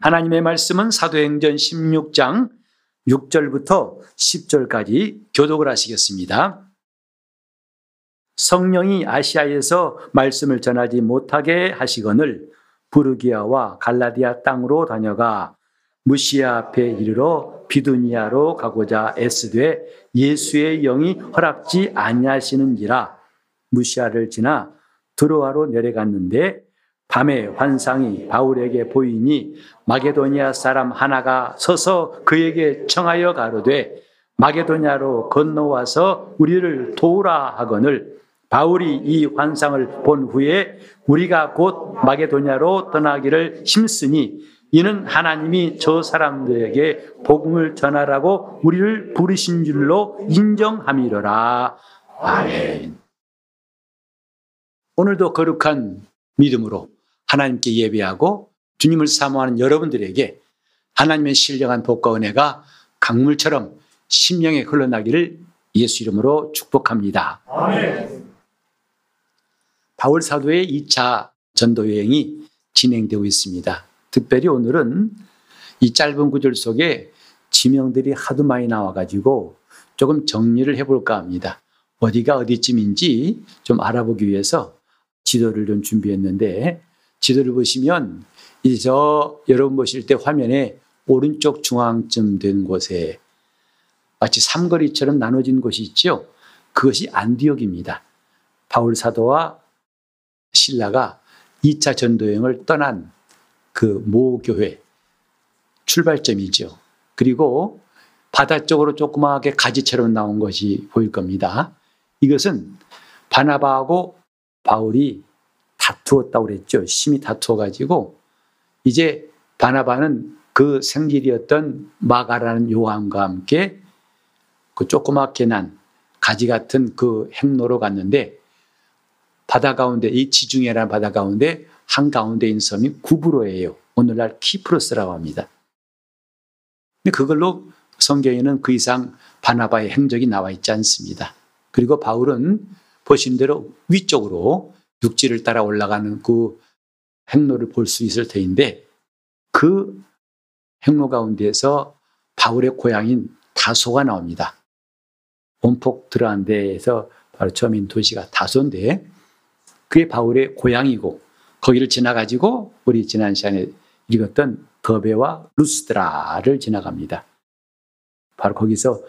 하나님의 말씀은 사도행전 16장 6절부터 10절까지 교독을 하시겠습니다. 성령이 아시아에서 말씀을 전하지 못하게 하시거늘 부르기아와 갈라디아 땅으로 다녀가 무시아 앞에 이르러 비두니아로 가고자 애쓰되 예수의 영이 허락지 아니하시는지라 무시아를 지나 드로아로 내려갔는데 밤에 환상이 바울에게 보이니 마게도니아 사람 하나가 서서 그에게 청하여 가로되 마게도냐로 건너와서 우리를 도우라 하거늘 바울이 이 환상을 본 후에 우리가 곧 마게도냐로 떠나기를 힘쓰니 이는 하나님이 저 사람들에게 복음을 전하라고 우리를 부르신 줄로 인정함이로라. 아멘. 오늘도 거룩한 믿음으로 하나님께 예배하고 주님을 사모하는 여러분들에게 하나님의 신령한 복과 은혜가 강물처럼 심령에 흘러나기를 예수 이름으로 축복합니다. 아멘. 바울 사도의 2차 전도 여행이 진행되고 있습니다. 특별히 오늘은 이 짧은 구절 속에 지명들이 하도 많이 나와가지고 조금 정리를 해볼까 합니다. 어디가 어디쯤인지 좀 알아보기 위해서 지도를 좀 준비했는데 지도를 보시면 이제 저 여러분 보실 때 화면에 오른쪽 중앙쯤 된 곳에 마치 삼거리처럼 나눠진 곳이 있죠. 그것이 안디옥입니다. 바울 사도와 신라가 2차 전도 여행을 떠난 그 모 교회 출발점이죠. 그리고 바다 쪽으로 조그맣게 가지처럼 나온 것이 보일 겁니다. 이것은 바나바하고 바울이 다투었다고 그랬죠. 심히 다투어가지고 이제 바나바는 그 생질이었던 마가라는 요한과 함께 그 조그맣게 난 가지 같은 그 행로로 갔는데 바다 가운데 이 지중해라는 바다 가운데 한 가운데 있는 섬이 구브로예요. 오늘날 키프로스라고 합니다. 근데 그걸로 성경에는 그 이상 바나바의 행적이 나와 있지 않습니다. 그리고 바울은 보신 대로 위쪽으로 육지를 따라 올라가는 그 행로를 볼 수 있을 터인데 그 행로 가운데에서 바울의 고향인 다소가 나옵니다. 온폭 들어간 데에서 바로 처음인 도시가 다소인데 그게 바울의 고향이고 거기를 지나가지고 우리 지난 시간에 읽었던 더베와 루스드라를 지나갑니다. 바로 거기서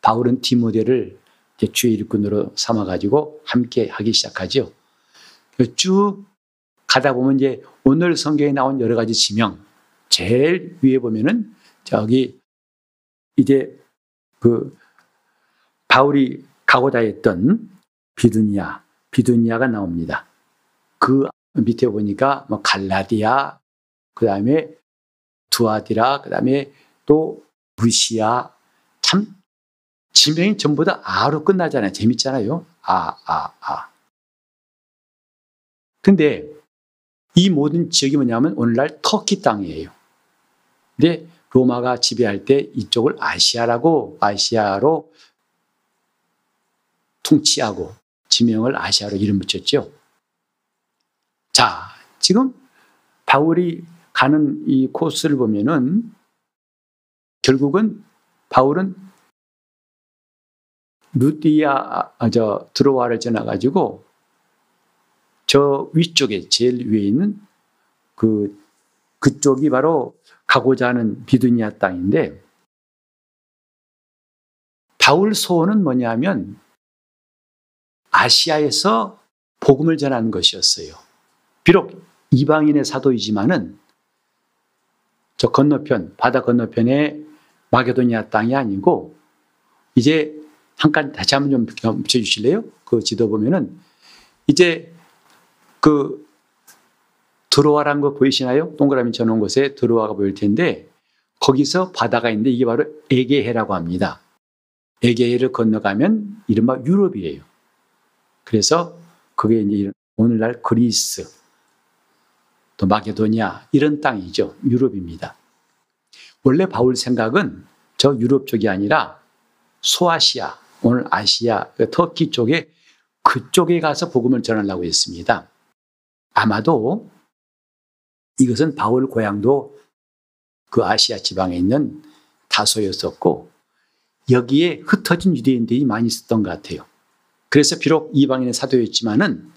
바울은 디모데를 주의 일꾼으로 삼아가지고 함께 하기 시작하죠. 쭉 가다 보면 이제 오늘 성경에 나온 여러 가지 지명, 제일 위에 보면은 저기 이제 그 바울이 가고자 했던 비두니아, 비두니아가 나옵니다. 그 밑에 보니까 뭐 갈라디아, 그 다음에 두아디라, 그 다음에 또 무시아. 참, 지명이 전부 다 아로 끝나잖아요. 재밌잖아요. 아, 아, 아. 근데 이 모든 지역이 뭐냐면 오늘날 터키 땅이에요. 근데 로마가 지배할 때 이쪽을 아시아라고, 아시아로 통치하고 지명을 아시아로 이름 붙였죠. 자, 지금 바울이 가는 이 코스를 보면은 결국은 바울은 루디아, 아, 저, 드로와를 지나가지고 저 위쪽에 제일 위에 있는 그, 그쪽이 바로 가고자 하는 비두니아 땅인데 바울 소원은 뭐냐면 아시아에서 복음을 전하는 것이었어요. 비록 이방인의 사도이지만은 저 건너편, 바다 건너편에 마게도니아 땅이 아니고 이제 한칸 다시 한번 좀 붙여 주실래요? 그 지도 보면은 이제 그 드로아란 거 보이시나요? 동그라미 쳐놓은 곳에 드로아가 보일 텐데 거기서 바다가 있는데 이게 바로 에게해라고 합니다. 에게해를 건너가면 이른바 유럽이에요. 그래서 그게 이제 오늘날 그리스, 또 마게도니아 이런 땅이죠. 유럽입니다. 원래 바울 생각은 저 유럽 쪽이 아니라 소아시아, 오늘 아시아, 그 터키 쪽에 그쪽에 가서 복음을 전하려고 했습니다. 아마도 이것은 바울 고향도 그 아시아 지방에 있는 다소였었고 여기에 흩어진 유대인들이 많이 있었던 것 같아요. 그래서 비록 이방인의 사도였지만은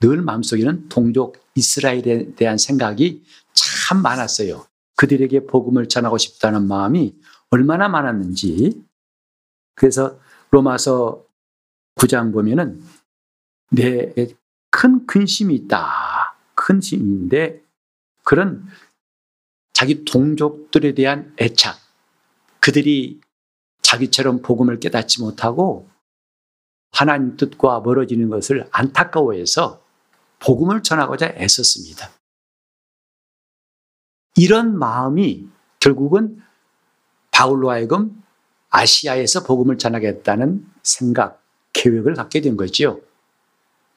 늘 마음속에는 동족 이스라엘에 대한 생각이 참 많았어요. 그들에게 복음을 전하고 싶다는 마음이 얼마나 많았는지. 그래서 로마서 9장 보면은 내 큰 근심이 있다. 근심인데 그런 자기 동족들에 대한 애착, 그들이 자기처럼 복음을 깨닫지 못하고 하나님 뜻과 멀어지는 것을 안타까워해서 복음을 전하고자 애썼습니다. 이런 마음이 결국은 바울로 하여금 아시아에서 복음을 전하겠다는 생각, 계획을 갖게 된 거죠.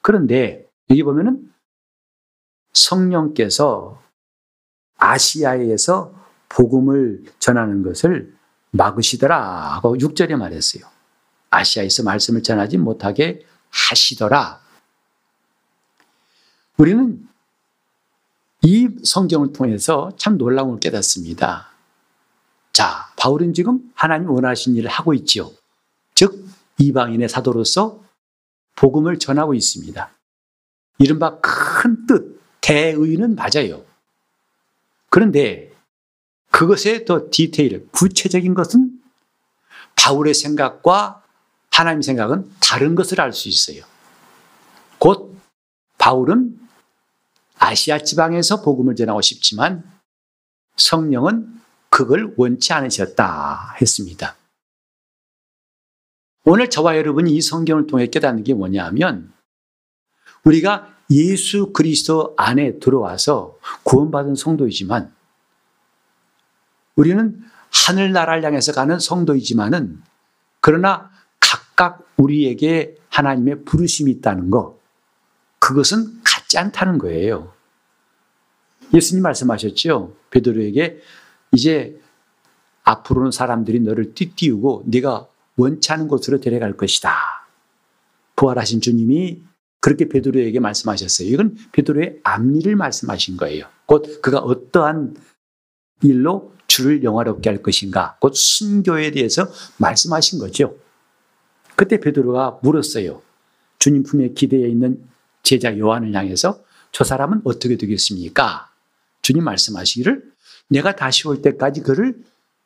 그런데 여기 보면은 성령께서 아시아에서 복음을 전하는 것을 막으시더라 하고 6절에 말했어요. 아시아에서 말씀을 전하지 못하게 하시더라. 우리는 이 성경을 통해서 참 놀라운 걸 깨닫습니다. 자, 바울은 지금 하나님 원하신 일을 하고 있지요. 즉, 이방인의 사도로서 복음을 전하고 있습니다. 이른바 큰 뜻, 대의는 맞아요. 그런데 그것의 더 디테일, 구체적인 것은 바울의 생각과 하나님 생각은 다른 것을 알 수 있어요. 곧 바울은 아시아 지방에서 복음을 전하고 싶지만 성령은 그걸 원치 않으셨다 했습니다. 오늘 저와 여러분이 이 성경을 통해 깨닫는 게 뭐냐 하면 우리가 예수 그리스도 안에 들어와서 구원받은 성도이지만 우리는 하늘나라를 향해서 가는 성도이지만은 그러나 각각 우리에게 하나님의 부르심이 있다는 거 그것은 같지 않다는 거예요. 예수님 말씀하셨죠. 베드로에게 이제 앞으로는 사람들이 너를 띠띠우고 네가 원치 않은 곳으로 데려갈 것이다. 부활하신 주님이 그렇게 베드로에게 말씀하셨어요. 이건 베드로의 앞일을 말씀하신 거예요. 곧 그가 어떠한 일로 주를 영화롭게 할 것인가? 곧 순교에 대해서 말씀하신 거죠. 그때 베드로가 물었어요. 주님 품에 기대어 있는 제자 요한을 향해서 저 사람은 어떻게 되겠습니까? 주님 말씀하시기를 내가 다시 올 때까지 그를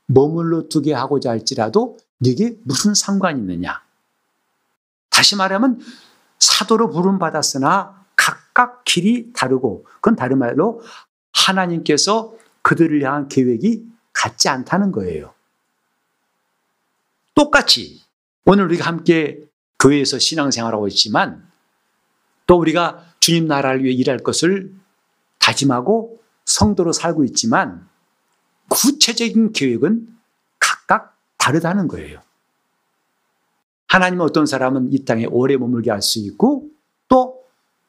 머물러 두게 하고자 할지라도 네게 무슨 상관이 있느냐? 다시 말하면 사도로 부름 받았으나 각각 길이 다르고 그건 다른 말로 하나님께서 그들을 향한 계획이 같지 않다는 거예요. 똑같이 오늘 우리가 함께 교회에서 신앙생활하고 있지만 또 우리가 주님 나라를 위해 일할 것을 다짐하고 성도로 살고 있지만 구체적인 계획은 각각 다르다는 거예요. 하나님은 어떤 사람은 이 땅에 오래 머물게 할 수 있고 또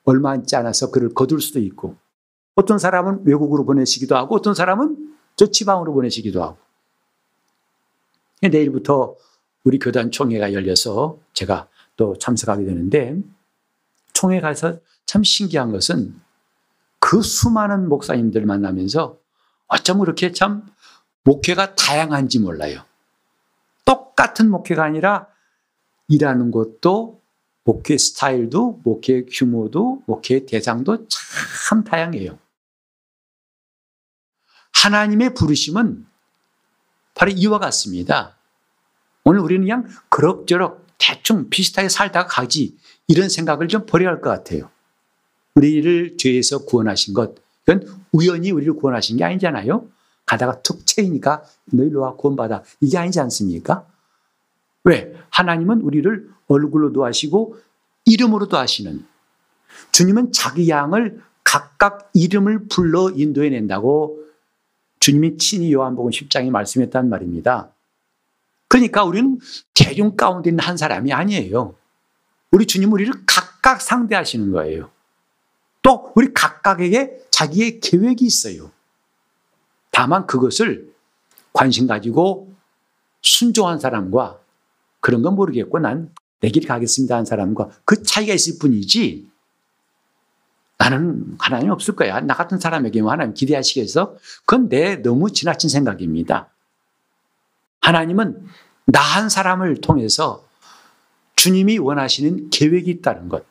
얼마 있지 않아서 그를 거둘 수도 있고 어떤 사람은 외국으로 보내시기도 하고 어떤 사람은 저 지방으로 보내시기도 하고 내일부터 우리 교단 총회가 열려서 제가 또 참석하게 되는데 총회 가서 참 신기한 것은 그 수많은 목사님들 만나면서 어쩜 그렇게 참 목회가 다양한지 몰라요. 똑같은 목회가 아니라 일하는 것도 목회 스타일도 목회 규모도 목회 대상도 참 다양해요. 하나님의 부르심은 바로 이와 같습니다. 오늘 우리는 그냥 그럭저럭 대충 비슷하게 살다가 가지 이런 생각을 좀 버려야 할 것 같아요. 우리를 죄에서 구원하신 것, 이건 우연히 우리를 구원하신 게 아니잖아요. 가다가 툭 채이니까 너희로 와 구원받아. 이게 아니지 않습니까? 왜? 하나님은 우리를 얼굴로도 하시고 이름으로도 하시는 주님은 자기 양을 각각 이름을 불러 인도해 낸다고 주님이 친히 요한복음 10장에 말씀했단 말입니다. 그러니까 우리는 대중 가운데 있는 한 사람이 아니에요. 우리 주님 우리를 각각 상대하시는 거예요. 또 우리 각각에게 자기의 계획이 있어요. 다만 그것을 관심 가지고 순종한 사람과 그런 건 모르겠고 난 내 길 가겠습니다 한 사람과 그 차이가 있을 뿐이지 나는 하나님 없을 거야. 나 같은 사람에게 뭐 하나님 기대하시겠어? 그건 내 너무 지나친 생각입니다. 하나님은 나 한 사람을 통해서 주님이 원하시는 계획이 있다는 것.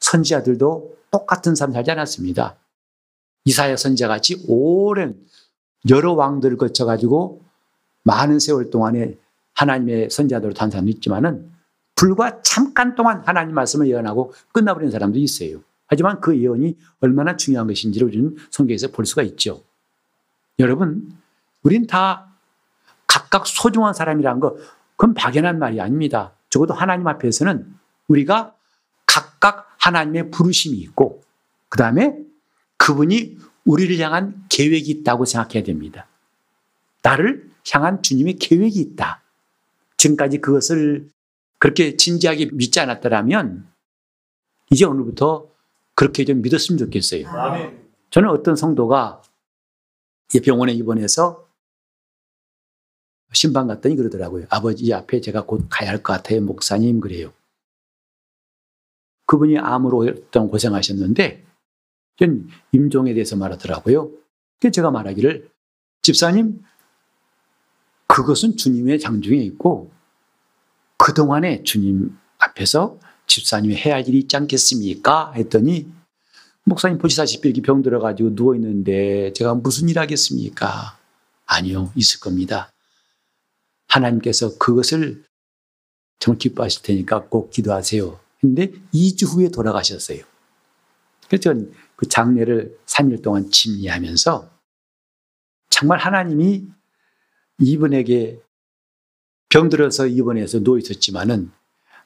선지자들도 똑같은 삶 살지 않았습니다. 이사야 선지자 같이 오랜 여러 왕들을 거쳐가지고 많은 세월 동안에 하나님의 선지자들로 탄 사람도 있지만은 불과 잠깐 동안 하나님 말씀을 예언하고 끝나버리는 사람도 있어요. 하지만 그 예언이 얼마나 중요한 것인지를 우리는 성경에서 볼 수가 있죠. 여러분, 우린 다 각각 소중한 사람이라는 거, 그건 박연한 말이 아닙니다. 적어도 하나님 앞에서는 우리가 각각 하나님의 부르심이 있고, 그 다음에 그분이 우리를 향한 계획이 있다고 생각해야 됩니다. 나를 향한 주님의 계획이 있다. 지금까지 그것을 그렇게 진지하게 믿지 않았더라면, 이제 오늘부터 그렇게 좀 믿었으면 좋겠어요. 저는 어떤 성도가 병원에 입원해서 신방 갔더니 그러더라고요. 아버지 앞에 제가 곧 가야 할 것 같아요. 목사님 그래요. 그분이 암으로 어떤 고생하셨는데 전 임종에 대해서 말하더라고요. 그래서 제가 말하기를 집사님 그것은 주님의 장중에 있고 그동안에 주님 앞에서 집사님이 해야 할 일이 있지 않겠습니까? 했더니 목사님 보시다시피 이렇게 병 들어가지고 누워있는데 제가 무슨 일 하겠습니까? 아니요, 있을 겁니다. 하나님께서 그것을 정말 기뻐하실 테니까 꼭 기도하세요. 근데 2주 후에 돌아가셨어요. 그래서 그 장례를 3일 동안 침례하면서 정말 하나님이 이분에게 병들어서 입원해서 누워 있었지만은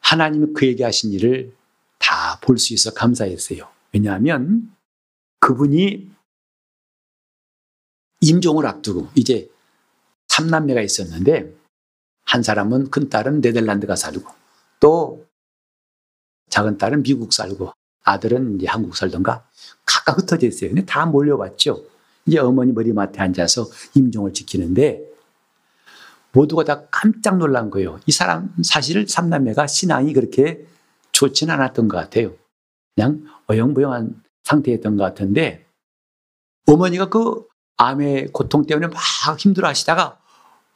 하나님이 그에게 하신 일을 다 볼 수 있어 감사했어요. 왜냐하면 그분이 임종을 앞두고 이제 3남매가 있었는데 한 사람은 큰 딸은 네덜란드가 살고 또 작은 딸은 미국 살고 아들은 이제 한국 살던가 각각 흩어져 있어요. 근데 다 몰려왔죠. 이제 어머니 머리맡에 앉아서 임종을 지키는데 모두가 다 깜짝 놀란 거예요. 이 사람 사실 삼남매가 신앙이 그렇게 좋지는 않았던 것 같아요. 그냥 어영부영한 상태였던 것 같은데 어머니가 그 암의 고통 때문에 막 힘들어 하시다가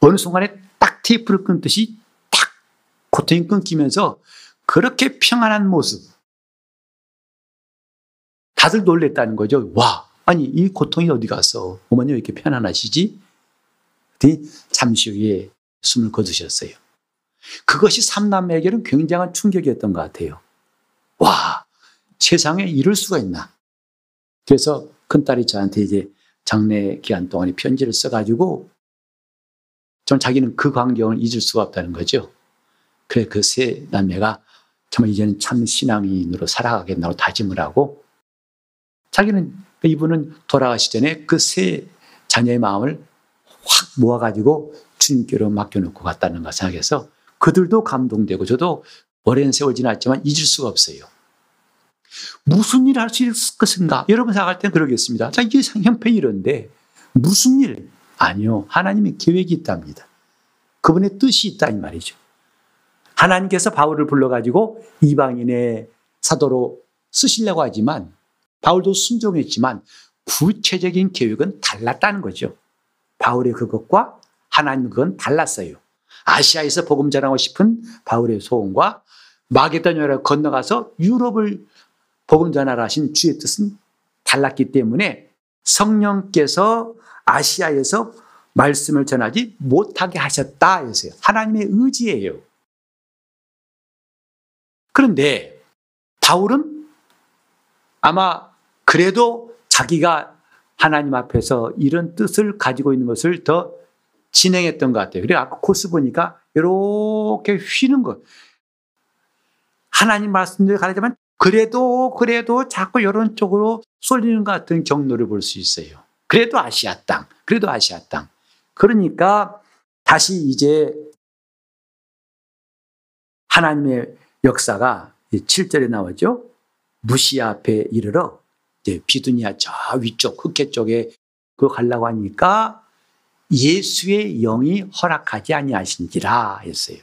어느 순간에 딱 테이프를 끊듯이 딱 고통이 끊기면서 그렇게 평안한 모습. 다들 놀랬다는 거죠. 와, 아니, 이 고통이 어디 갔어? 어머니 왜 이렇게 편안하시지? 잠시 후에 숨을 거두셨어요. 그것이 삼남매에게는 굉장한 충격이었던 것 같아요. 와, 세상에 이럴 수가 있나? 그래서 큰딸이 저한테 이제 장례 기간 동안에 편지를 써가지고 전 자기는 그 광경을 잊을 수가 없다는 거죠. 그래 그 세 남매가 정말 이제는 참 신앙인으로 살아가겠다고 다짐을 하고 자기는 이분은 돌아가시 전에 그 세 자녀의 마음을 확 모아가지고 주님께로 맡겨놓고 갔다는 걸 생각해서 그들도 감동되고 저도 오랜 세월 지났지만 잊을 수가 없어요. 무슨 일 할 수 있을 것인가? 여러분 생각할 땐 그러겠습니다. 자, 이게 형편이 이런데 무슨 일? 아니요. 하나님의 계획이 있답니다. 그분의 뜻이 있다 이 말이죠. 하나님께서 바울을 불러가지고 이방인의 사도로 쓰시려고 하지만 바울도 순종했지만 구체적인 계획은 달랐다는 거죠. 바울의 그것과 하나님 그건 달랐어요. 아시아에서 복음 전하고 싶은 바울의 소원과 마게도냐를 건너가서 유럽을 복음 전하라 하신 주의 뜻은 달랐기 때문에 성령께서 아시아에서 말씀을 전하지 못하게 하셨다 했어요. 하나님의 의지예요. 그런데 바울은 아마 그래도 자기가 하나님 앞에서 이런 뜻을 가지고 있는 것을 더 진행했던 것 같아요. 그래 아까 코스 보니까 이렇게 휘는 것. 하나님 말씀대로 가려면 그래도 그래도 자꾸 이런 쪽으로 쏠리는 것 같은 경로를 볼 수 있어요. 그래도 아시아 땅, 그래도 아시아 땅. 그러니까 다시 이제 하나님의 역사가 7절에 나오죠. 무시아 앞에 이르러 이제 비두니아 저 위쪽 흑해 쪽에 그 가려고 하니까 예수의 영이 허락하지 아니하신지라 했어요.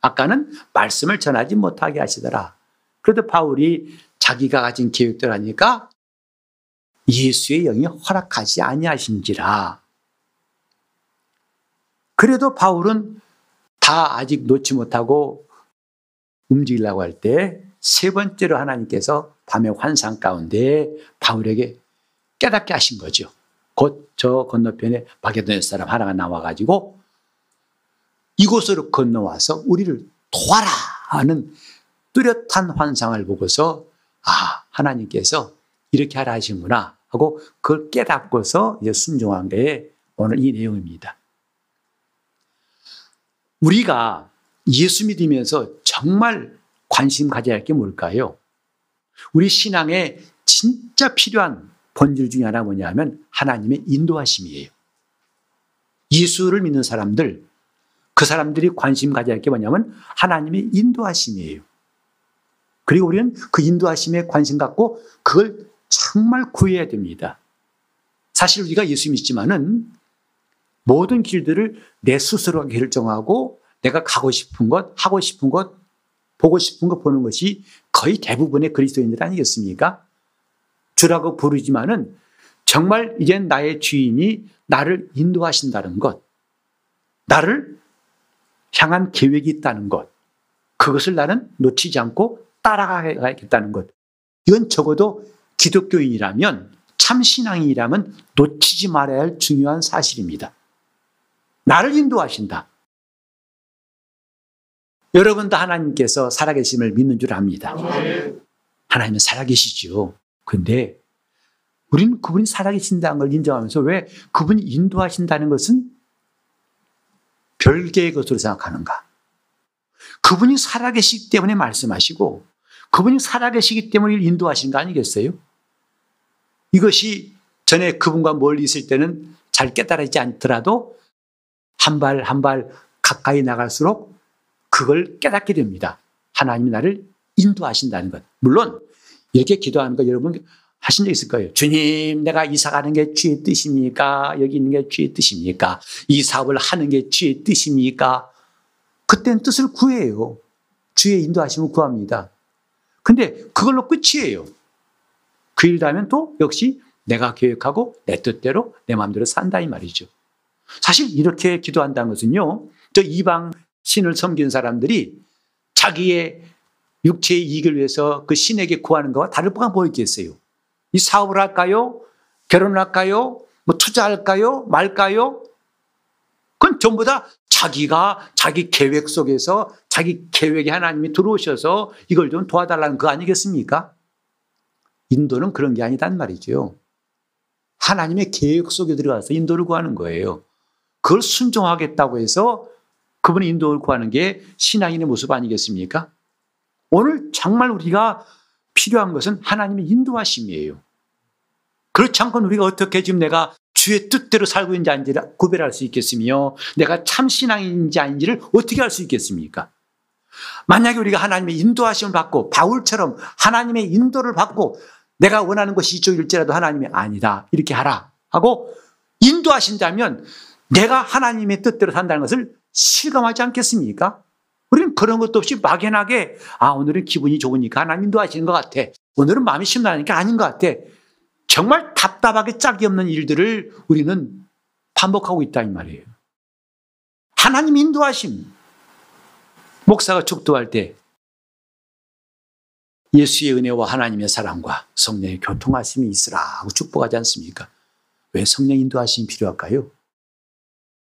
아까는 말씀을 전하지 못하게 하시더라. 그래도 바울이 자기가 가진 계획들 하니까 예수의 영이 허락하지 아니하신지라. 그래도 바울은 다 아직 놓지 못하고 움직이려고 할 때 세 번째로 하나님께서 밤의 환상 가운데 바울에게 깨닫게 하신 거죠. 곧 저 건너편에 바게도네 사람 하나가 나와가지고 이곳으로 건너와서 우리를 도와라 하는 뚜렷한 환상을 보고서 아 하나님께서 이렇게 하라 하시구나 하고 그걸 깨닫고서 이제 순종한 게 오늘 이 내용입니다. 우리가 예수 믿으면서 정말 관심 가져야 할 게 뭘까요? 우리 신앙에 진짜 필요한 본질 중에 하나 뭐냐면 하나님의 인도하심이에요. 예수를 믿는 사람들, 그 사람들이 관심 가져야 할 게 뭐냐면 하나님의 인도하심이에요. 그리고 우리는 그 인도하심에 관심 갖고 그걸 정말 구해야 됩니다. 사실 우리가 예수 믿지만은 모든 길들을 내 스스로 결정하고 내가 가고 싶은 것, 하고 싶은 것, 보고 싶은 것 보는 것이 거의 대부분의 그리스도인들 아니겠습니까? 주라고 부르지만은 정말 이젠 나의 주인이 나를 인도하신다는 것, 나를 향한 계획이 있다는 것, 그것을 나는 놓치지 않고 따라가야겠다는 것. 이건 적어도 기독교인이라면 참 신앙인이라면 놓치지 말아야 할 중요한 사실입니다. 나를 인도하신다. 여러분도 하나님께서 살아계심을 믿는 줄 압니다. 하나님은 살아계시죠. 근데 우리는 그분이 살아계신다는 걸 인정하면서 왜 그분이 인도하신다는 것은 별개의 것으로 생각하는가? 그분이 살아계시기 때문에 말씀하시고 그분이 살아계시기 때문에 인도하신 거 아니겠어요? 이것이 전에 그분과 멀리 있을 때는 잘 깨달아지지 않더라도 한 발 한 발 가까이 나갈수록 그걸 깨닫게 됩니다. 하나님이 나를 인도하신다는 것. 물론 이렇게 기도하는 거 여러분 하신 적 있을 거예요. 주님, 내가 이사 가는 게 주의 뜻입니까? 여기 있는 게 주의 뜻입니까? 이 사업을 하는 게 주의 뜻입니까? 그땐 뜻을 구해요. 주의 인도하심을 구합니다. 근데 그걸로 끝이에요. 그 일도 하면 또 역시 내가 계획하고 내 뜻대로 내 마음대로 산다 이 말이죠. 사실 이렇게 기도한다는 것은요. 저 이방 신을 섬긴 사람들이 자기의 육체의 이익을 위해서 그 신에게 구하는 것과 다를 바가 뭐 있겠어요? 이 사업을 할까요? 결혼을 할까요? 뭐 투자할까요? 말까요? 그건 전부 다 자기가 자기 계획 속에서 자기 계획에 하나님이 들어오셔서 이걸 좀 도와달라는 거 아니겠습니까? 인도는 그런 게 아니단 말이죠. 하나님의 계획 속에 들어가서 인도를 구하는 거예요. 그걸 순종하겠다고 해서 그분의 인도를 구하는 게 신앙인의 모습 아니겠습니까? 오늘 정말 우리가 필요한 것은 하나님의 인도하심이에요. 그렇지 않고는 우리가 어떻게 지금 내가 주의 뜻대로 살고 있는지 아닌지를 구별할 수 있겠으며 내가 참 신앙인지 아닌지를 어떻게 할수 있겠습니까? 만약에 우리가 하나님의 인도하심을 받고 바울처럼 하나님의 인도를 받고 내가 원하는 것이 이쪽일지라도 하나님이 아니다. 이렇게 하라. 하고 인도하신다면 내가 하나님의 뜻대로 산다는 것을 실감하지 않겠습니까? 우리는 그런 것도 없이 막연하게 아 오늘은 기분이 좋으니까 하나님 인도하시는 것 같아. 오늘은 마음이 심란하니까 아닌 것 같아. 정말 답답하게 짝이 없는 일들을 우리는 반복하고 있다 이 말이에요. 하나님 인도하심. 목사가 축도할 때 예수의 은혜와 하나님의 사랑과 성령의 교통하심이 있으라 하고 축복하지 않습니까? 왜 성령 인도하심이 필요할까요?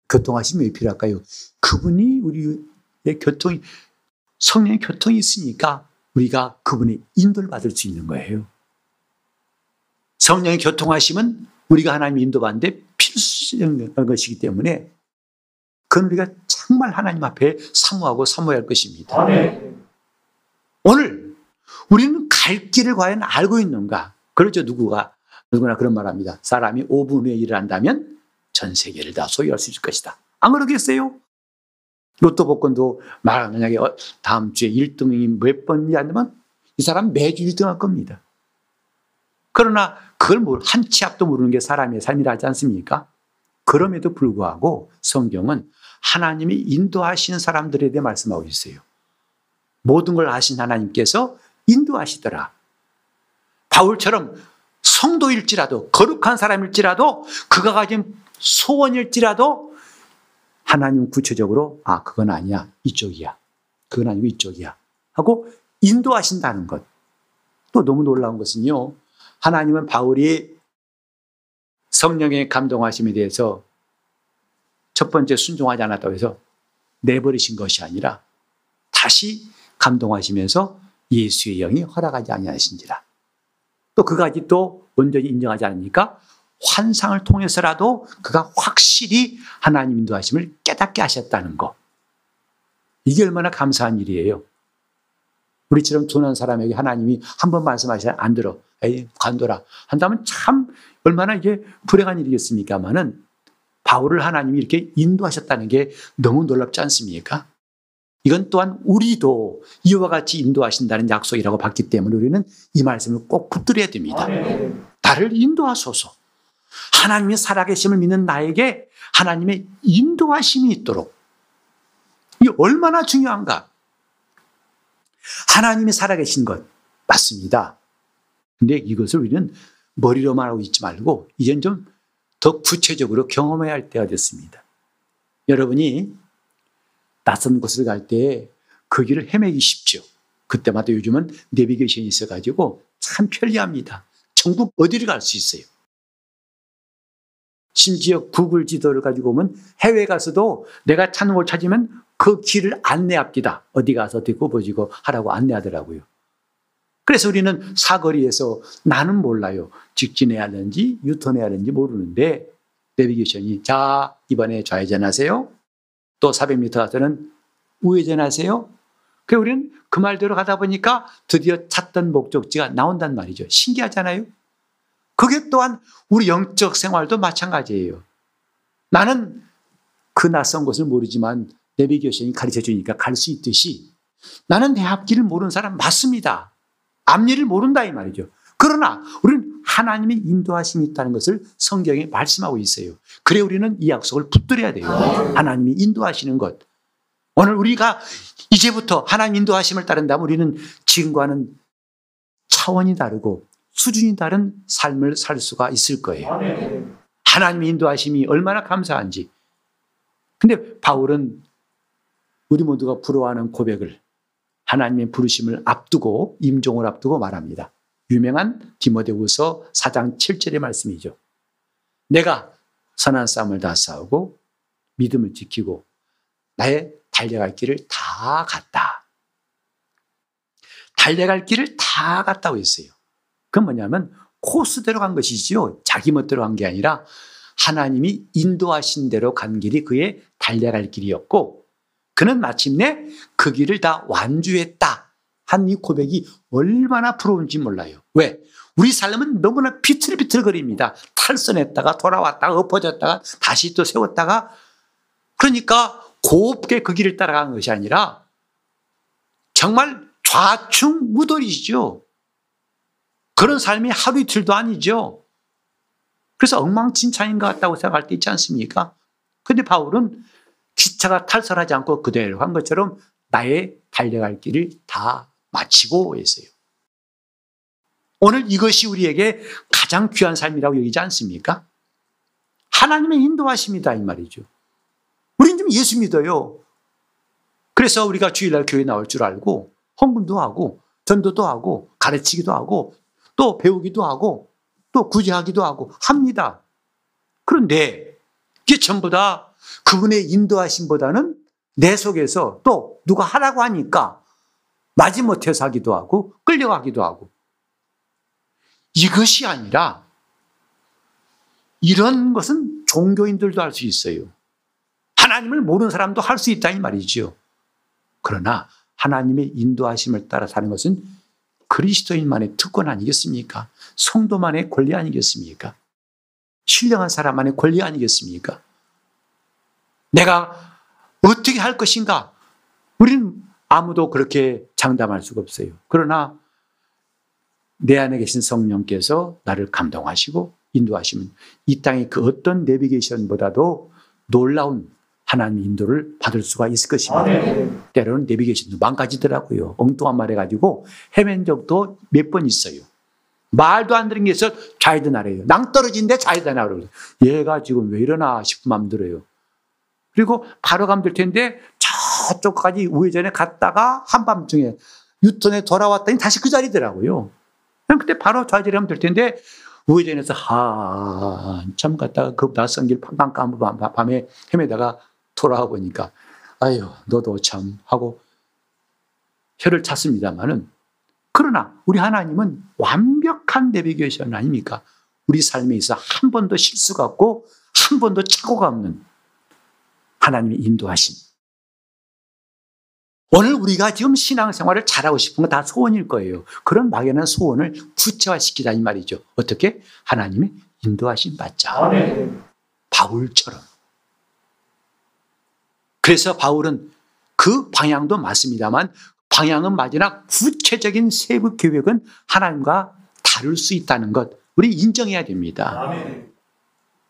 교통하심이 왜 필요할까요? 그분이 우리의 교통이 성령의 교통이 있으니까 우리가 그분의 인도를 받을 수 있는 거예요. 성령의 교통하심은 우리가 하나님 인도받는데 필수적인 것이기 때문에 그건 우리가 정말 하나님 앞에 사모하고 사모해야 할 것입니다. 오늘 우리는 갈 길을 과연 알고 있는가? 그렇죠. 누구가 누구나 그런 말합니다. 사람이 5분 후에 일을 한다면 전 세계를 다 소유할 수 있을 것이다. 안 그러겠어요? 로또 복권도 만약에 어, 다음 주에 1등이 몇 번이 안 되면 이 사람 매주 1등 할 겁니다. 그러나 그걸 한 치 앞도 모르는 게 사람의 삶이라 하지 않습니까? 그럼에도 불구하고 성경은 하나님이 인도하시는 사람들에 대해 말씀하고 있어요. 모든 걸 아신 하나님께서 인도하시더라. 바울처럼 성도일지라도 거룩한 사람일지라도 그가 가진 소원일지라도 하나님 구체적으로 아 그건 아니야 이쪽이야 그건 아니고 이쪽이야 하고 인도하신다는 것. 또 너무 놀라운 것은요. 하나님은 바울이 성령의 감동하심에 대해서 첫 번째 순종하지 않았다고 해서 내버리신 것이 아니라 다시 감동하시면서 예수의 영이 허락하지 아니하신지라. 또 그까지 또 온전히 인정하지 않으니까 환상을 통해서라도 그가 확실히 하나님 인도하심을 깨닫게 하셨다는 거. 이게 얼마나 감사한 일이에요. 우리처럼 둔한 사람에게 하나님이 한 번 말씀하셔야 안 들어. 에이, 관둬라. 한다면 참 얼마나 이게 불행한 일이겠습니까만은 바울을 하나님이 이렇게 인도하셨다는 게 너무 놀랍지 않습니까? 이건 또한 우리도 이와 같이 인도하신다는 약속이라고 봤기 때문에 우리는 이 말씀을 꼭 붙들어야 됩니다. 나를 인도하소서. 하나님이 살아계심을 믿는 나에게 하나님의 인도하심이 있도록. 이 얼마나 중요한가? 하나님이 살아계신 것 맞습니다. 근데 이것을 우리는 머리로만 하고 있지 말고 이젠 좀 더 구체적으로 경험해야 할 때가 됐습니다. 여러분이 낯선 곳을 갈 때 그 길을 헤매기 쉽죠. 그때마다 요즘은 내비게이션이 있어가지고 참 편리합니다. 전국 어디를 갈 수 있어요. 심지어 구글 지도를 가지고 오면 해외 가서도 내가 찾는 걸 찾으면 그 길을 안내합니다. 어디 가서 듣고 보시고 하라고 안내하더라고요. 그래서 우리는 사거리에서 나는 몰라요. 직진해야 하는지 유턴해야 하는지 모르는데 내비게이션이 자 이번에 좌회전하세요. 또 400m 가서는 우회전하세요. 그 우리는 그 말대로 가다 보니까 드디어 찾던 목적지가 나온단 말이죠. 신기하잖아요. 그게 또한 우리 영적 생활도 마찬가지예요. 나는 그 낯선 곳을 모르지만 내비게이션이 가르쳐 주니까 갈 수 있듯이 나는 내 앞길을 모르는 사람 맞습니다. 앞일을 모른다 이 말이죠. 그러나 우리는 하나님의 인도하심이 있다는 것을 성경에 말씀하고 있어요. 그래 우리는 이 약속을 붙들어야 돼요. 하나님이 인도하시는 것. 오늘 우리가 이제부터 하나님 인도하심을 따른다면 우리는 지금과는 차원이 다르고 수준이 다른 삶을 살 수가 있을 거예요. 하나님의 인도하심이 얼마나 감사한지. 근데 바울은 우리 모두가 부러워하는 고백을 하나님의 부르심을 앞두고 임종을 앞두고 말합니다. 유명한 디모데후서 4장 7절의 말씀이죠. 내가 선한 싸움을 다 싸우고 믿음을 지키고 나의 달려갈 길을 다 갔다. 달려갈 길을 다 갔다고 했어요. 그건 뭐냐면 코스대로 간 것이지요. 자기 멋대로 간 게 아니라 하나님이 인도하신 대로 간 길이 그의 달려갈 길이었고 그는 마침내 그 길을 다 완주했다. 한 이 고백이 얼마나 부러운지 몰라요. 왜? 우리 삶은 너무나 비틀비틀거립니다. 탈선했다가 돌아왔다가 엎어졌다가 다시 또 세웠다가 그러니까 곱게 그 길을 따라간 것이 아니라 정말 좌충우돌이죠. 그런 삶이 하루 이틀도 아니죠. 그래서 엉망진창인 것 같다고 생각할 때 있지 않습니까? 근데 바울은 기차가 탈선하지 않고 그대로 한 것처럼 나의 달려갈 길을 다 마치고 했어요. 오늘 이것이 우리에게 가장 귀한 삶이라고 여기지 않습니까? 하나님의 인도하십니다. 이 말이죠. 우리는 좀 예수 믿어요. 그래서 우리가 주일날 교회 나올 줄 알고 헌금도 하고 전도도 하고 가르치기도 하고 또 배우기도 하고 또 구제하기도 하고 합니다. 그런데 이게 전부 다 그분의 인도하심보다는 내 속에서 또 누가 하라고 하니까 마지못해서 하기도 하고 끌려가기도 하고 이것이 아니라 이런 것은 종교인들도 할 수 있어요. 하나님을 모르는 사람도 할 수 있다 이 말이죠. 그러나 하나님의 인도하심을 따라 사는 것은 그리스도인만의 특권 아니겠습니까? 성도만의 권리 아니겠습니까? 신령한 사람만의 권리 아니겠습니까? 내가 어떻게 할 것인가? 우리는 아무도 그렇게 장담할 수가 없어요. 그러나 내 안에 계신 성령께서 나를 감동하시고 인도하시면 이 땅의 그 어떤 내비게이션보다도 놀라운 하나님 인도를 받을 수가 있을 것입니다. 아, 네. 때로는 내비게이션도 망가지더라고요. 엉뚱한 말 해가지고 헤맨 적도 몇 번 있어요. 말도 안 되는 게 있어 좌회전하래요. 낭떨어진데 좌회전하라고 얘가 지금 왜 이러나 싶은 마음 들어요. 그리고 바로 가면 될 텐데 저쪽까지 우회전에 갔다가 한밤중에 유턴에 돌아왔더니 다시 그 자리더라고요. 그냥 그때 바로 좌회전하면 될 텐데 우회전에서 한참 갔다가 그 낯선 길 팡팡 까면 밤에 헤매다가 돌아와 보니까 아유 너도 참 하고 혀를 찼습니다마는 그러나 우리 하나님은 완벽한 내비게이션 아닙니까? 우리 삶에 있어 한 번도 실수가 없고 한 번도 착오가 없는 하나님의 인도하심. 오늘 우리가 지금 신앙생활을 잘하고 싶은 건 다 소원일 거예요. 그런 막연한 소원을 구체화시키자 이 말이죠. 어떻게? 하나님의 인도하심 받자. 바울처럼. 그래서 바울은 그 방향도 맞습니다만 방향은 맞으나 구체적인 세부 계획은 하나님과 다를 수 있다는 것 우리 인정해야 됩니다.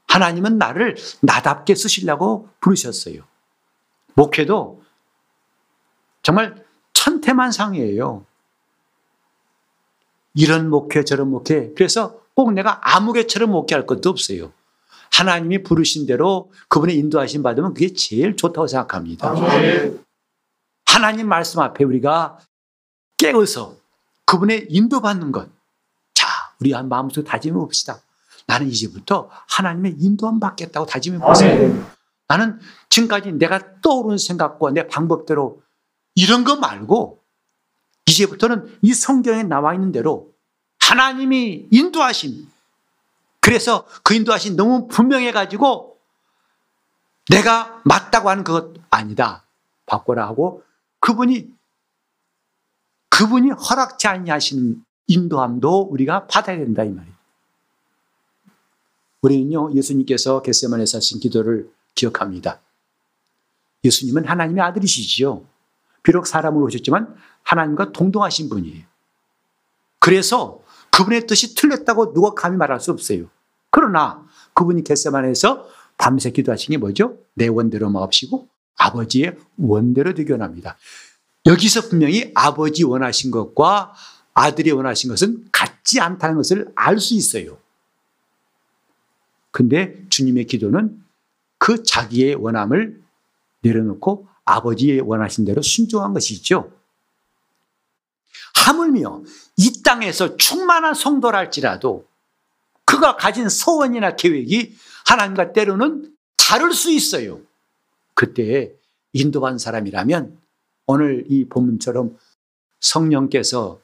하나님은 나를 나답게 쓰시려고 부르셨어요. 목회도 정말 천태만상이에요. 이런 목회 저런 목회 그래서 꼭 내가 아무개처럼 목회할 것도 없어요. 하나님이 부르신 대로 그분의 인도하심 받으면 그게 제일 좋다고 생각합니다. 하나님 말씀 앞에 우리가 깨어서 그분의 인도받는 것. 자, 우리 한 마음속에 다짐해 봅시다. 나는 이제부터 하나님의 인도함 받겠다고 다짐해 보세요. 나는 지금까지 내가 떠오르는 생각과 내 방법대로 이런 거 말고 이제부터는 이 성경에 나와 있는 대로 하나님이 인도하신 그래서 그 인도하신 너무 분명해 가지고 내가 맞다고 하는 그것 아니다. 바꿔라 하고 그분이 그분이 허락지 아니하신 인도함도 우리가 받아야 된다 이 말이에요. 우리는요 예수님께서 겟세만에서 하신 기도를 기억합니다. 예수님은 하나님의 아들이시지요. 비록 사람으로 오셨지만 하나님과 동동하신 분이에요. 그래서 그분의 뜻이 틀렸다고 누가 감히 말할 수 없어요. 그러나 그분이 겟세만에서 밤새 기도하신 게 뭐죠? 내 원대로 마옵시고 아버지의 원대로 되견합니다. 여기서 분명히 아버지 원하신 것과 아들이 원하신 것은 같지 않다는 것을 알 수 있어요. 근데 주님의 기도는 그 자기의 원함을 내려놓고 아버지의 원하신 대로 순종한 것이죠. 하물며 이 땅에서 충만한 성도랄지라도 그가 가진 소원이나 계획이 하나님과 때로는 다를 수 있어요. 그때 인도한 사람이라면 오늘 이 본문처럼 성령께서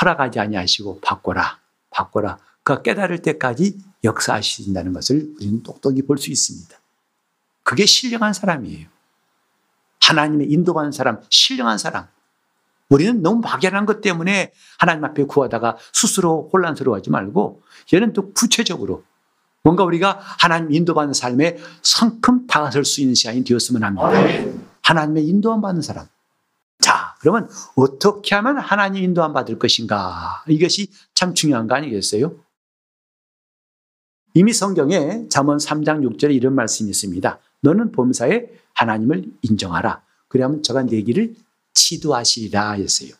허락하지 아니하시고 바꿔라, 바꿔라. 그 깨달을 때까지 역사하신다는 것을 우리는 똑똑히 볼 수 있습니다. 그게 신령한 사람이에요. 하나님의 인도받는 사람, 신령한 사람. 우리는 너무 막연한 것 때문에 하나님 앞에 구하다가 스스로 혼란스러워하지 말고 얘는 또 구체적으로 뭔가 우리가 하나님 인도받는 삶에 성큼 다가설 수 있는 시간이 되었으면 합니다. 하나님의 인도함 받는 사람. 자, 그러면 어떻게 하면 하나님 인도함 받을 것인가? 이것이 참 중요한 거 아니겠어요? 이미 성경에 잠언 3장 6절에 이런 말씀이 있습니다. 너는 범사에 하나님을 인정하라. 그러면 저가 내 길을 치도하시리라 했어요.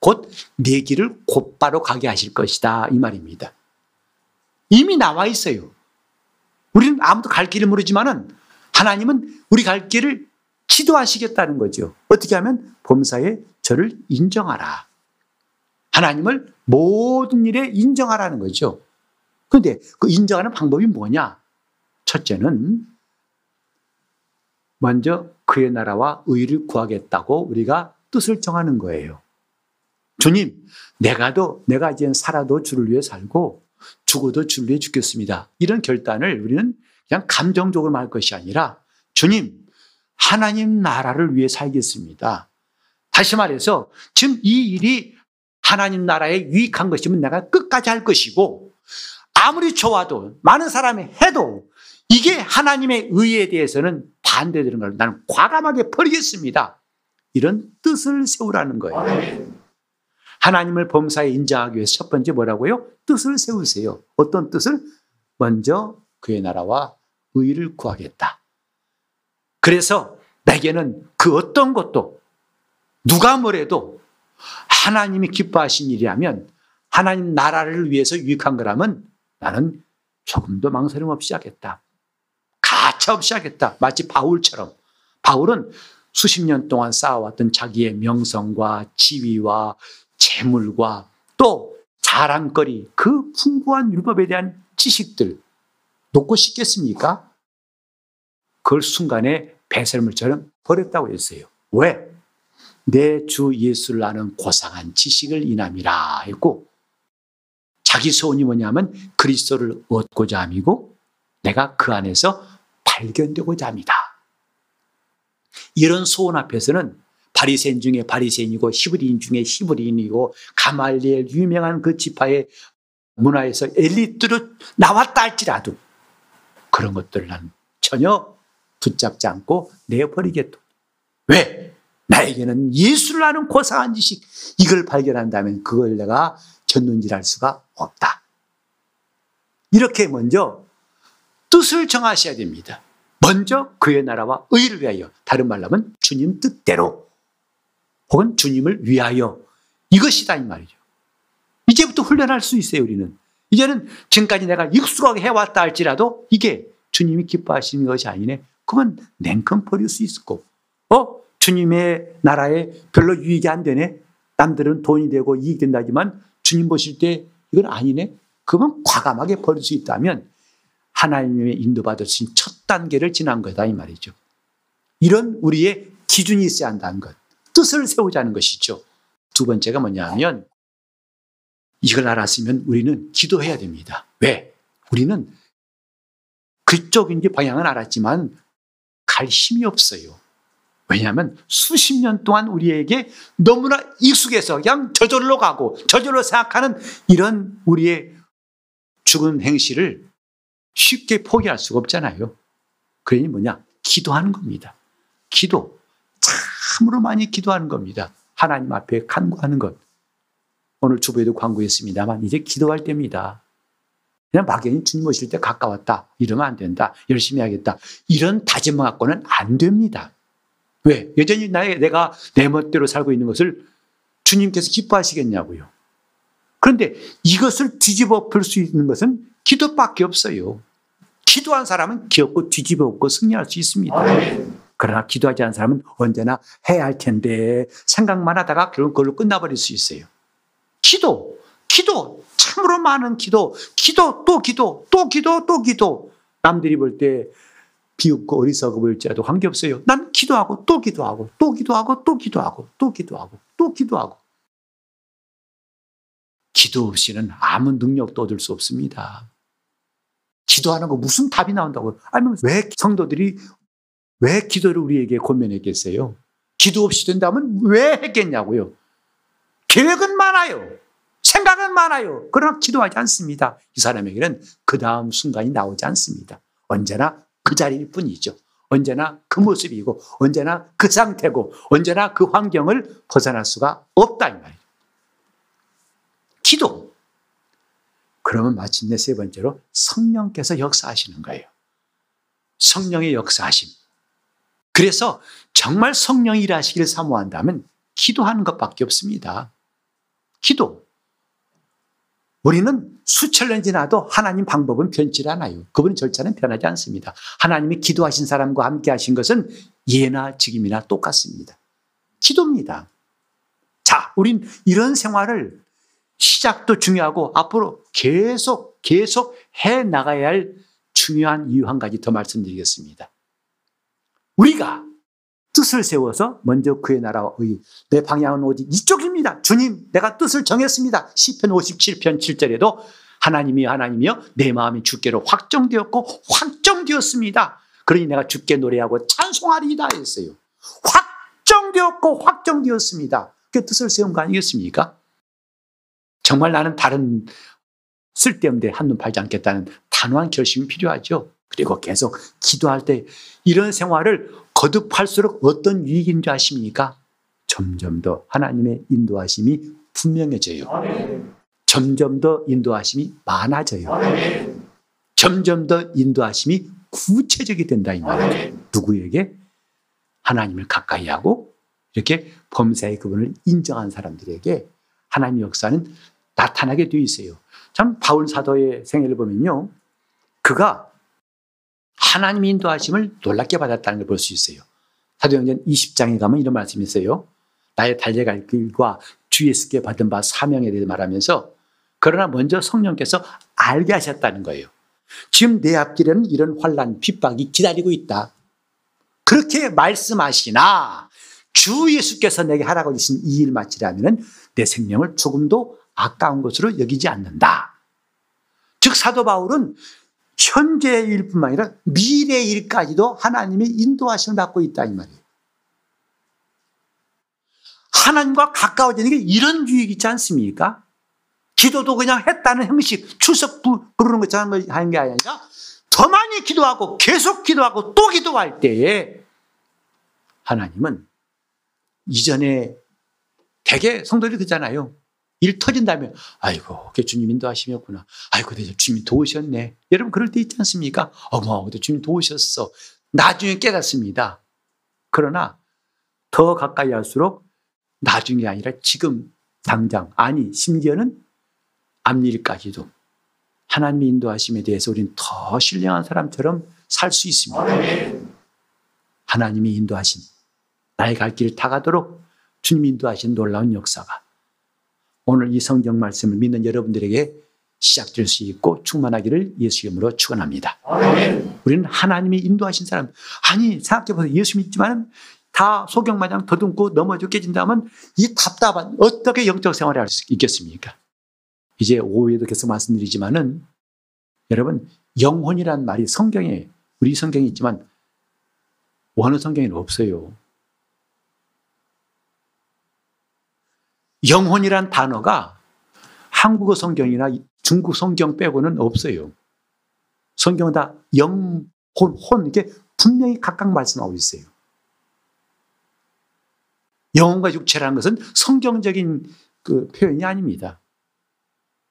곧 내 길을 곧바로 가게 하실 것이다. 이 말입니다. 이미 나와 있어요. 우리는 아무도 갈 길을 모르지만은 하나님은 우리 갈 길을 지도하시겠다는 거죠. 어떻게 하면 범사에 저를 인정하라. 하나님을 모든 일에 인정하라는 거죠. 그런데 그 인정하는 방법이 뭐냐? 첫째는 먼저 그의 나라와 의를 구하겠다고 우리가 뜻을 정하는 거예요. 주님, 내가도, 내가 이제 살아도 주를 위해 살고 죽어도 주를 위해 죽겠습니다. 이런 결단을 우리는 그냥 감정적으로 말 것이 아니라 주님, 하나님 나라를 위해 살겠습니다. 다시 말해서 지금 이 일이 하나님 나라에 유익한 것이면 내가 끝까지 할 것이고 아무리 좋아도 많은 사람이 해도 이게 하나님의 의에 대해서는 반대되는 걸 나는 과감하게 버리겠습니다. 이런 뜻을 세우라는 거예요. 하나님을 범사에 인정하기 위해서 첫 번째 뭐라고요? 뜻을 세우세요. 어떤 뜻을? 먼저 그의 나라와 의를 구하겠다. 그래서 내게는 그 어떤 것도 누가 뭐래도 하나님이 기뻐하신 일이라면 하나님 나라를 위해서 유익한 거라면 나는 조금도 망설임 없이 하겠다. 가차 없이 하겠다. 마치 바울처럼. 바울은 수십 년 동안 쌓아왔던 자기의 명성과 지위와 재물과 또 자랑거리, 그 풍부한 율법에 대한 지식들 놓고 싶겠습니까? 그걸 순간에 배설물처럼 버렸다고 했어요. 왜? 내 주 예수를 아는 고상한 지식을 인함이라 했고 자기 소원이 뭐냐면 그리스도를 얻고자 함이고 내가 그 안에서 발견되고자 합니다. 이런 소원 앞에서는 바리새인 중에 바리새인이고 히브리인 중에 히브리인이고 가말리엘 유명한 그 지파의 문화에서 엘리트로 나왔다 할지라도 그런 것들을 난 전혀 붙잡지 않고 내버리겠다. 왜? 나에게는 예수를 아는 고상한 지식 이걸 발견한다면 그걸 내가 전눈질할 수가 없다. 이렇게 먼저 뜻을 정하셔야 됩니다. 먼저 그의 나라와 의를 위하여 다른 말로 하면 주님 뜻대로 혹은 주님을 위하여 이것이다 이 말이죠. 이제부터 훈련할 수 있어요 우리는. 이제는 지금까지 내가 익숙하게 해왔다 할지라도 이게 주님이 기뻐하시는 것이 아니네. 그러면 냉큼 버릴 수 거. 어? 주님의 나라에 별로 유익이 안 되네. 남들은 돈이 되고 이익 된다지만 주님 보실 때 이건 아니네. 그러면 과감하게 버릴 수 있다면 하나님의 있는 첫 단계를 지난 거다 이 말이죠. 이런 우리의 기준이 있어야 한다는 것. 뜻을 세우자는 것이죠. 두 번째가 뭐냐면 이걸 알았으면 우리는 기도해야 됩니다. 왜? 우리는 그쪽인지 방향은 알았지만 갈 힘이 없어요. 왜냐하면 수십 년 동안 우리에게 너무나 익숙해서 그냥 저절로 가고 저절로 생각하는 이런 우리의 죽은 행실을 쉽게 포기할 수가 없잖아요. 그러니 뭐냐? 기도하는 겁니다. 기도. 참으로 많이 기도하는 겁니다. 하나님 앞에 간구하는 것. 오늘 주부에도 광고했습니다만 이제 기도할 때입니다. 그냥 막연히 주님 오실 때 가까웠다. 이러면 안 된다. 열심히 하겠다. 이런 다짐 갖고는 안 됩니다. 왜? 여전히 나의, 내가 내 멋대로 살고 있는 것을 주님께서 기뻐하시겠냐고요. 그런데 이것을 뒤집어 풀 수 있는 것은 기도밖에 없어요. 기도한 사람은 기업고 뒤집어 엎고 승리할 수 있습니다. 그러나 기도하지 않은 사람은 언제나 해야 할 텐데 생각만 하다가 결국 그걸로 끝나버릴 수 있어요. 기도, 기도, 참으로 많은 기도, 기도, 또 기도, 또 기도, 또 기도. 남들이 볼 때 비웃고 어리석어 보일지라도 관계없어요. 난 기도하고 또 기도하고 또 기도하고 또 기도하고 또 기도하고 또 기도하고. 기도 없이는 아무 능력도 얻을 수 없습니다. 기도하는 거 무슨 답이 나온다고. 아니면 왜 성도들이 왜 기도를 우리에게 권면했겠어요? 기도 없이 된다면 왜 했겠냐고요. 계획은 많아요. 생각은 많아요. 그러나 기도하지 않습니다. 이 사람에게는 그 다음 순간이 나오지 않습니다. 언제나 그 자리일 뿐이죠. 언제나 그 모습이고, 언제나 그 상태고, 언제나 그 환경을 벗어날 수가 없다, 이 말이에요. 기도. 그러면 마침내 세 번째로 성령께서 역사하시는 거예요. 성령의 역사하심. 그래서 정말 성령이 일하시기를 사모한다면 기도하는 것밖에 없습니다. 기도. 우리는 수천 년 지나도 하나님 방법은 변치 않아요. 그분 절차는 변하지 않습니다. 하나님이 기도하신 사람과 함께 하신 것은 예나 지금이나 똑같습니다. 기도입니다. 자, 우린 이런 생활을 시작도 중요하고 앞으로 계속, 계속 해 나가야 할 중요한 이유 한 가지 더 말씀드리겠습니다. 우리가 뜻을 세워서 먼저 그의 나라와 의, 내 방향은 오직 이쪽입니다. 주님, 내가 뜻을 정했습니다. 10편 57편 7절에도 하나님이 하나님이여 내 마음이 주께로 확정되었고 확정되었습니다. 그러니 내가 주께 노래하고 찬송하리이다 했어요. 확정되었고 확정되었습니다. 그 뜻을 세운 거 아니겠습니까? 정말 나는 다른 쓸데없는 한눈 팔지 않겠다는 단호한 결심이 필요하죠. 그리고 계속 기도할 때 이런 생활을 거듭할수록 어떤 유익인 줄 아십니까? 점점 더 하나님의 인도하심이 분명해져요. 점점 더 인도하심이 많아져요. 점점 더 인도하심이 구체적이 된다 이 말이죠. 누구에게? 하나님을 가까이 하고 이렇게 범사의 그분을 인정한 사람들에게 하나님의 역사는 나타나게 되어 있어요. 참 바울 사도의 생애를 보면요. 그가 하나님 인도하심을 놀랍게 받았다는 걸 볼 수 있어요. 사도행전 20장에 가면 이런 말씀이 있어요. 나의 달려갈 길과 주 예수께 받은 바 사명에 대해 말하면서 그러나 먼저 성령께서 알게 하셨다는 거예요. 지금 내 앞길에는 이런 환란, 핍박이 기다리고 있다. 그렇게 말씀하시나 주 예수께서 내게 하라고 하신 이 일 마치라면 내 생명을 조금도 아까운 것으로 여기지 않는다. 즉 사도 바울은 현재의 일뿐만 아니라 미래의 일까지도 하나님의 인도하심을 받고 있다 이 말이에요. 하나님과 가까워지는 게 이런 유익이 있지 않습니까? 기도도 그냥 했다는 형식, 출석 부르는 것처럼 하는 게 아니라 더 많이 기도하고 계속 기도하고 또 기도할 때에 하나님은 이전에 대개 성도들이 그잖아요. 일 터진다면 아이고 주님 인도하심이었구나. 아이고 내 주님 도우셨네. 여러분 그럴 때 있지 않습니까? 어머 주님 도우셨어. 나중에 깨닫습니다. 그러나 더 가까이 할수록 나중이 아니라 지금 당장 아니 심지어는 앞일까지도 하나님의 인도하심에 대해서 우리는 더 신령한 사람처럼 살 수 있습니다. 하나님이 인도하신 나의 갈 길을 다 가도록 주님 인도하신 놀라운 역사가 오늘 이 성경 말씀을 믿는 여러분들에게 시작될 수 있고 충만하기를 예수 이름으로 축원합니다. 우리는 하나님이 인도하신 사람 아니 생각해보세요. 예수 믿지만 다 소경마냥 더듬고 넘어져 깨진다면 이 답답한 어떻게 영적 생활을 할 수 있겠습니까? 이제 오후에도 계속 말씀드리지만은 여러분 영혼이란 말이 성경에 우리 성경에 있지만 어느 성경에는 없어요. 영혼이란 단어가 한국어 성경이나 중국 성경 빼고는 없어요. 성경은 다 영 혼, 혼, 이게 분명히 각각 말씀하고 있어요. 영혼과 육체라는 것은 성경적인 그 표현이 아닙니다.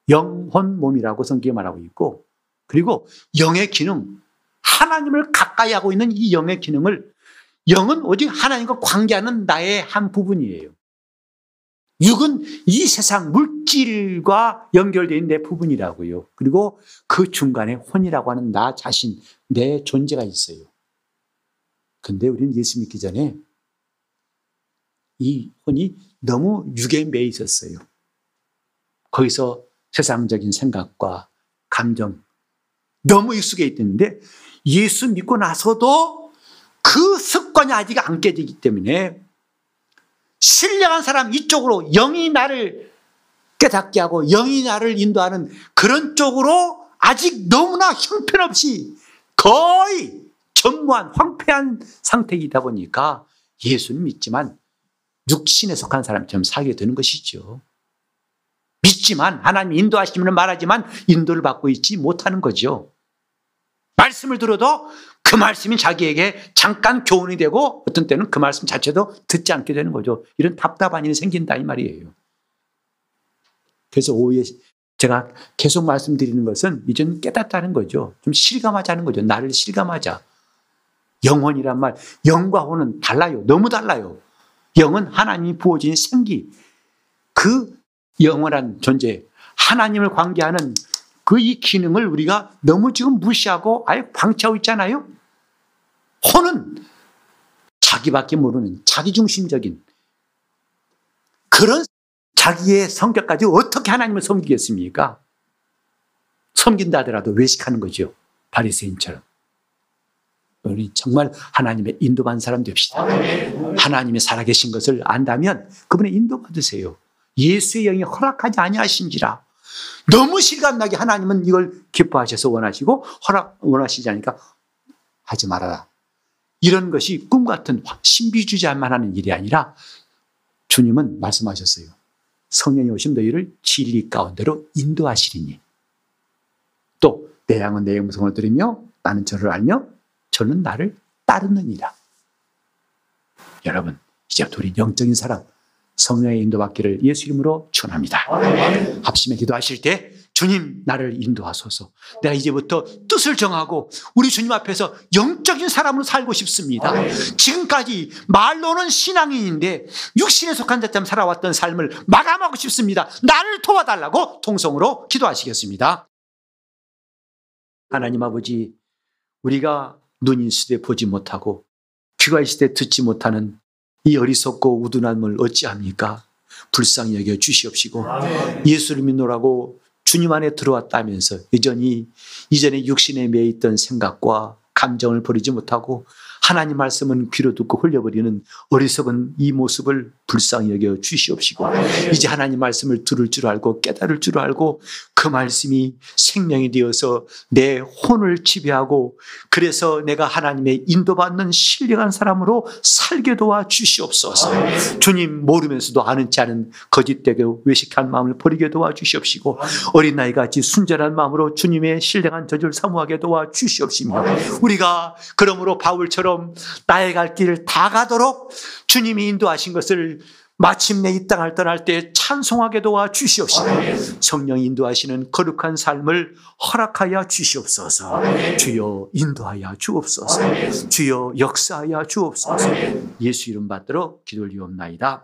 영혼 몸이라고 성경에 말하고 있고, 그리고 영의 기능, 하나님을 가까이 하고 있는 이 영의 기능을 영은 오직 하나님과 관계하는 나의 한 부분이에요. 육은 이 세상 물질과 있는 내 부분이라고요. 그리고 그 중간에 혼이라고 하는 나 자신, 내 존재가 있어요. 근데 우리는 예수 믿기 전에 이 혼이 너무 육에 매 있었어요. 거기서 세상적인 생각과 감정 너무 익숙해 있는데 예수 믿고 나서도 그 습관이 아직 안 깨지기 때문에 신령한 사람 이쪽으로 영이 나를 깨닫게 하고 영이 나를 인도하는 그런 쪽으로 아직 너무나 형편없이 거의 전무한 황폐한 상태이다 보니까 예수는 믿지만 육신에 속한 사람처럼 살게 되는 것이죠. 믿지만 하나님 인도하시면 말하지만 인도를 받고 있지 못하는 거죠. 말씀을 들어도 그 말씀이 자기에게 잠깐 교훈이 되고 어떤 때는 그 말씀 자체도 듣지 않게 되는 거죠. 이런 답답한 일이 생긴다 이 말이에요. 그래서 오후에 제가 계속 말씀드리는 것은 이제는 깨닫다는 거죠. 좀 실감하자는 거죠. 나를 실감하자. 영혼이란 말, 영과 혼은 달라요. 너무 달라요. 영은 하나님이 부어진 생기. 그 영원한 존재, 하나님을 관계하는 그 이 기능을 우리가 너무 지금 무시하고 아예 방치하고 있잖아요. 혼은 자기밖에 모르는 자기중심적인 그런 자기의 성격까지 어떻게 하나님을 섬기겠습니까? 섬긴다 하더라도 외식하는 거죠. 바리새인처럼. 우리 정말 하나님의 인도받는 사람 됩시다. 하나님이 살아계신 것을 안다면 그분의 인도받으세요. 예수의 영이 허락하지 아니하신지라. 너무 실감나게 하나님은 이걸 기뻐하셔서 원하시고 허락 원하시지 않으니까 하지 말아라. 이런 것이 꿈 같은 신비주의자만 하는 일이 아니라 주님은 말씀하셨어요. 성령이 오심 너희를 진리 가운데로 인도하시리니. 또 내 양은 내 음성을 들으며 나는 저를 알며 저는 나를 따르느니라. 여러분 이제 우리 영적인 사람 성령의 인도받기를 예수 이름으로 축원합니다. 합심에 기도하실 때 주님 나를 인도하소서. 내가 이제부터 뜻을 정하고 우리 주님 앞에서 영적인 사람으로 살고 싶습니다. 지금까지 말로는 신앙인인데 육신에 속한 자처럼 살아왔던 삶을 마감하고 싶습니다. 나를 도와달라고 통성으로 기도하시겠습니다. 하나님 아버지, 우리가 있을 때 보지 못하고 귀가 있을 때 듣지 못하는 이 어리석고 우둔함을 어찌합니까? 불쌍히 여겨 주시옵시고 예수를 믿노라고 주님 안에 들어왔다면서 여전히 이전에 육신에 매여 있던 생각과 감정을 버리지 못하고 하나님 말씀은 귀로 듣고 흘려버리는 어리석은 이 모습을 불쌍히 여겨 주시옵시고 이제 하나님 말씀을 들을 줄 알고 깨달을 줄 알고 그 말씀이 생명이 되어서 내 혼을 지배하고 그래서 내가 하나님의 인도받는 신령한 사람으로 살게 도와 주시옵소서. 주님 모르면서도 아는 지 않은 거짓되게 외식한 마음을 버리게 도와 주시옵시고 어린아이 같이 순전한 마음으로 주님의 신령한 저주를 사모하게 도와 주시옵시며 우리가 그러므로 바울처럼 나의 갈 길을 다 가도록 주님이 인도하신 것을 마침내 이 땅을 떠날 때 찬송하게 도와 주시옵시고 성령 인도하시는 거룩한 삶을 허락하여 주시옵소서. 주여 인도하여 주옵소서. 주여 역사하여 주옵소서. 예수 이름 받들어 기도를 이옵나이다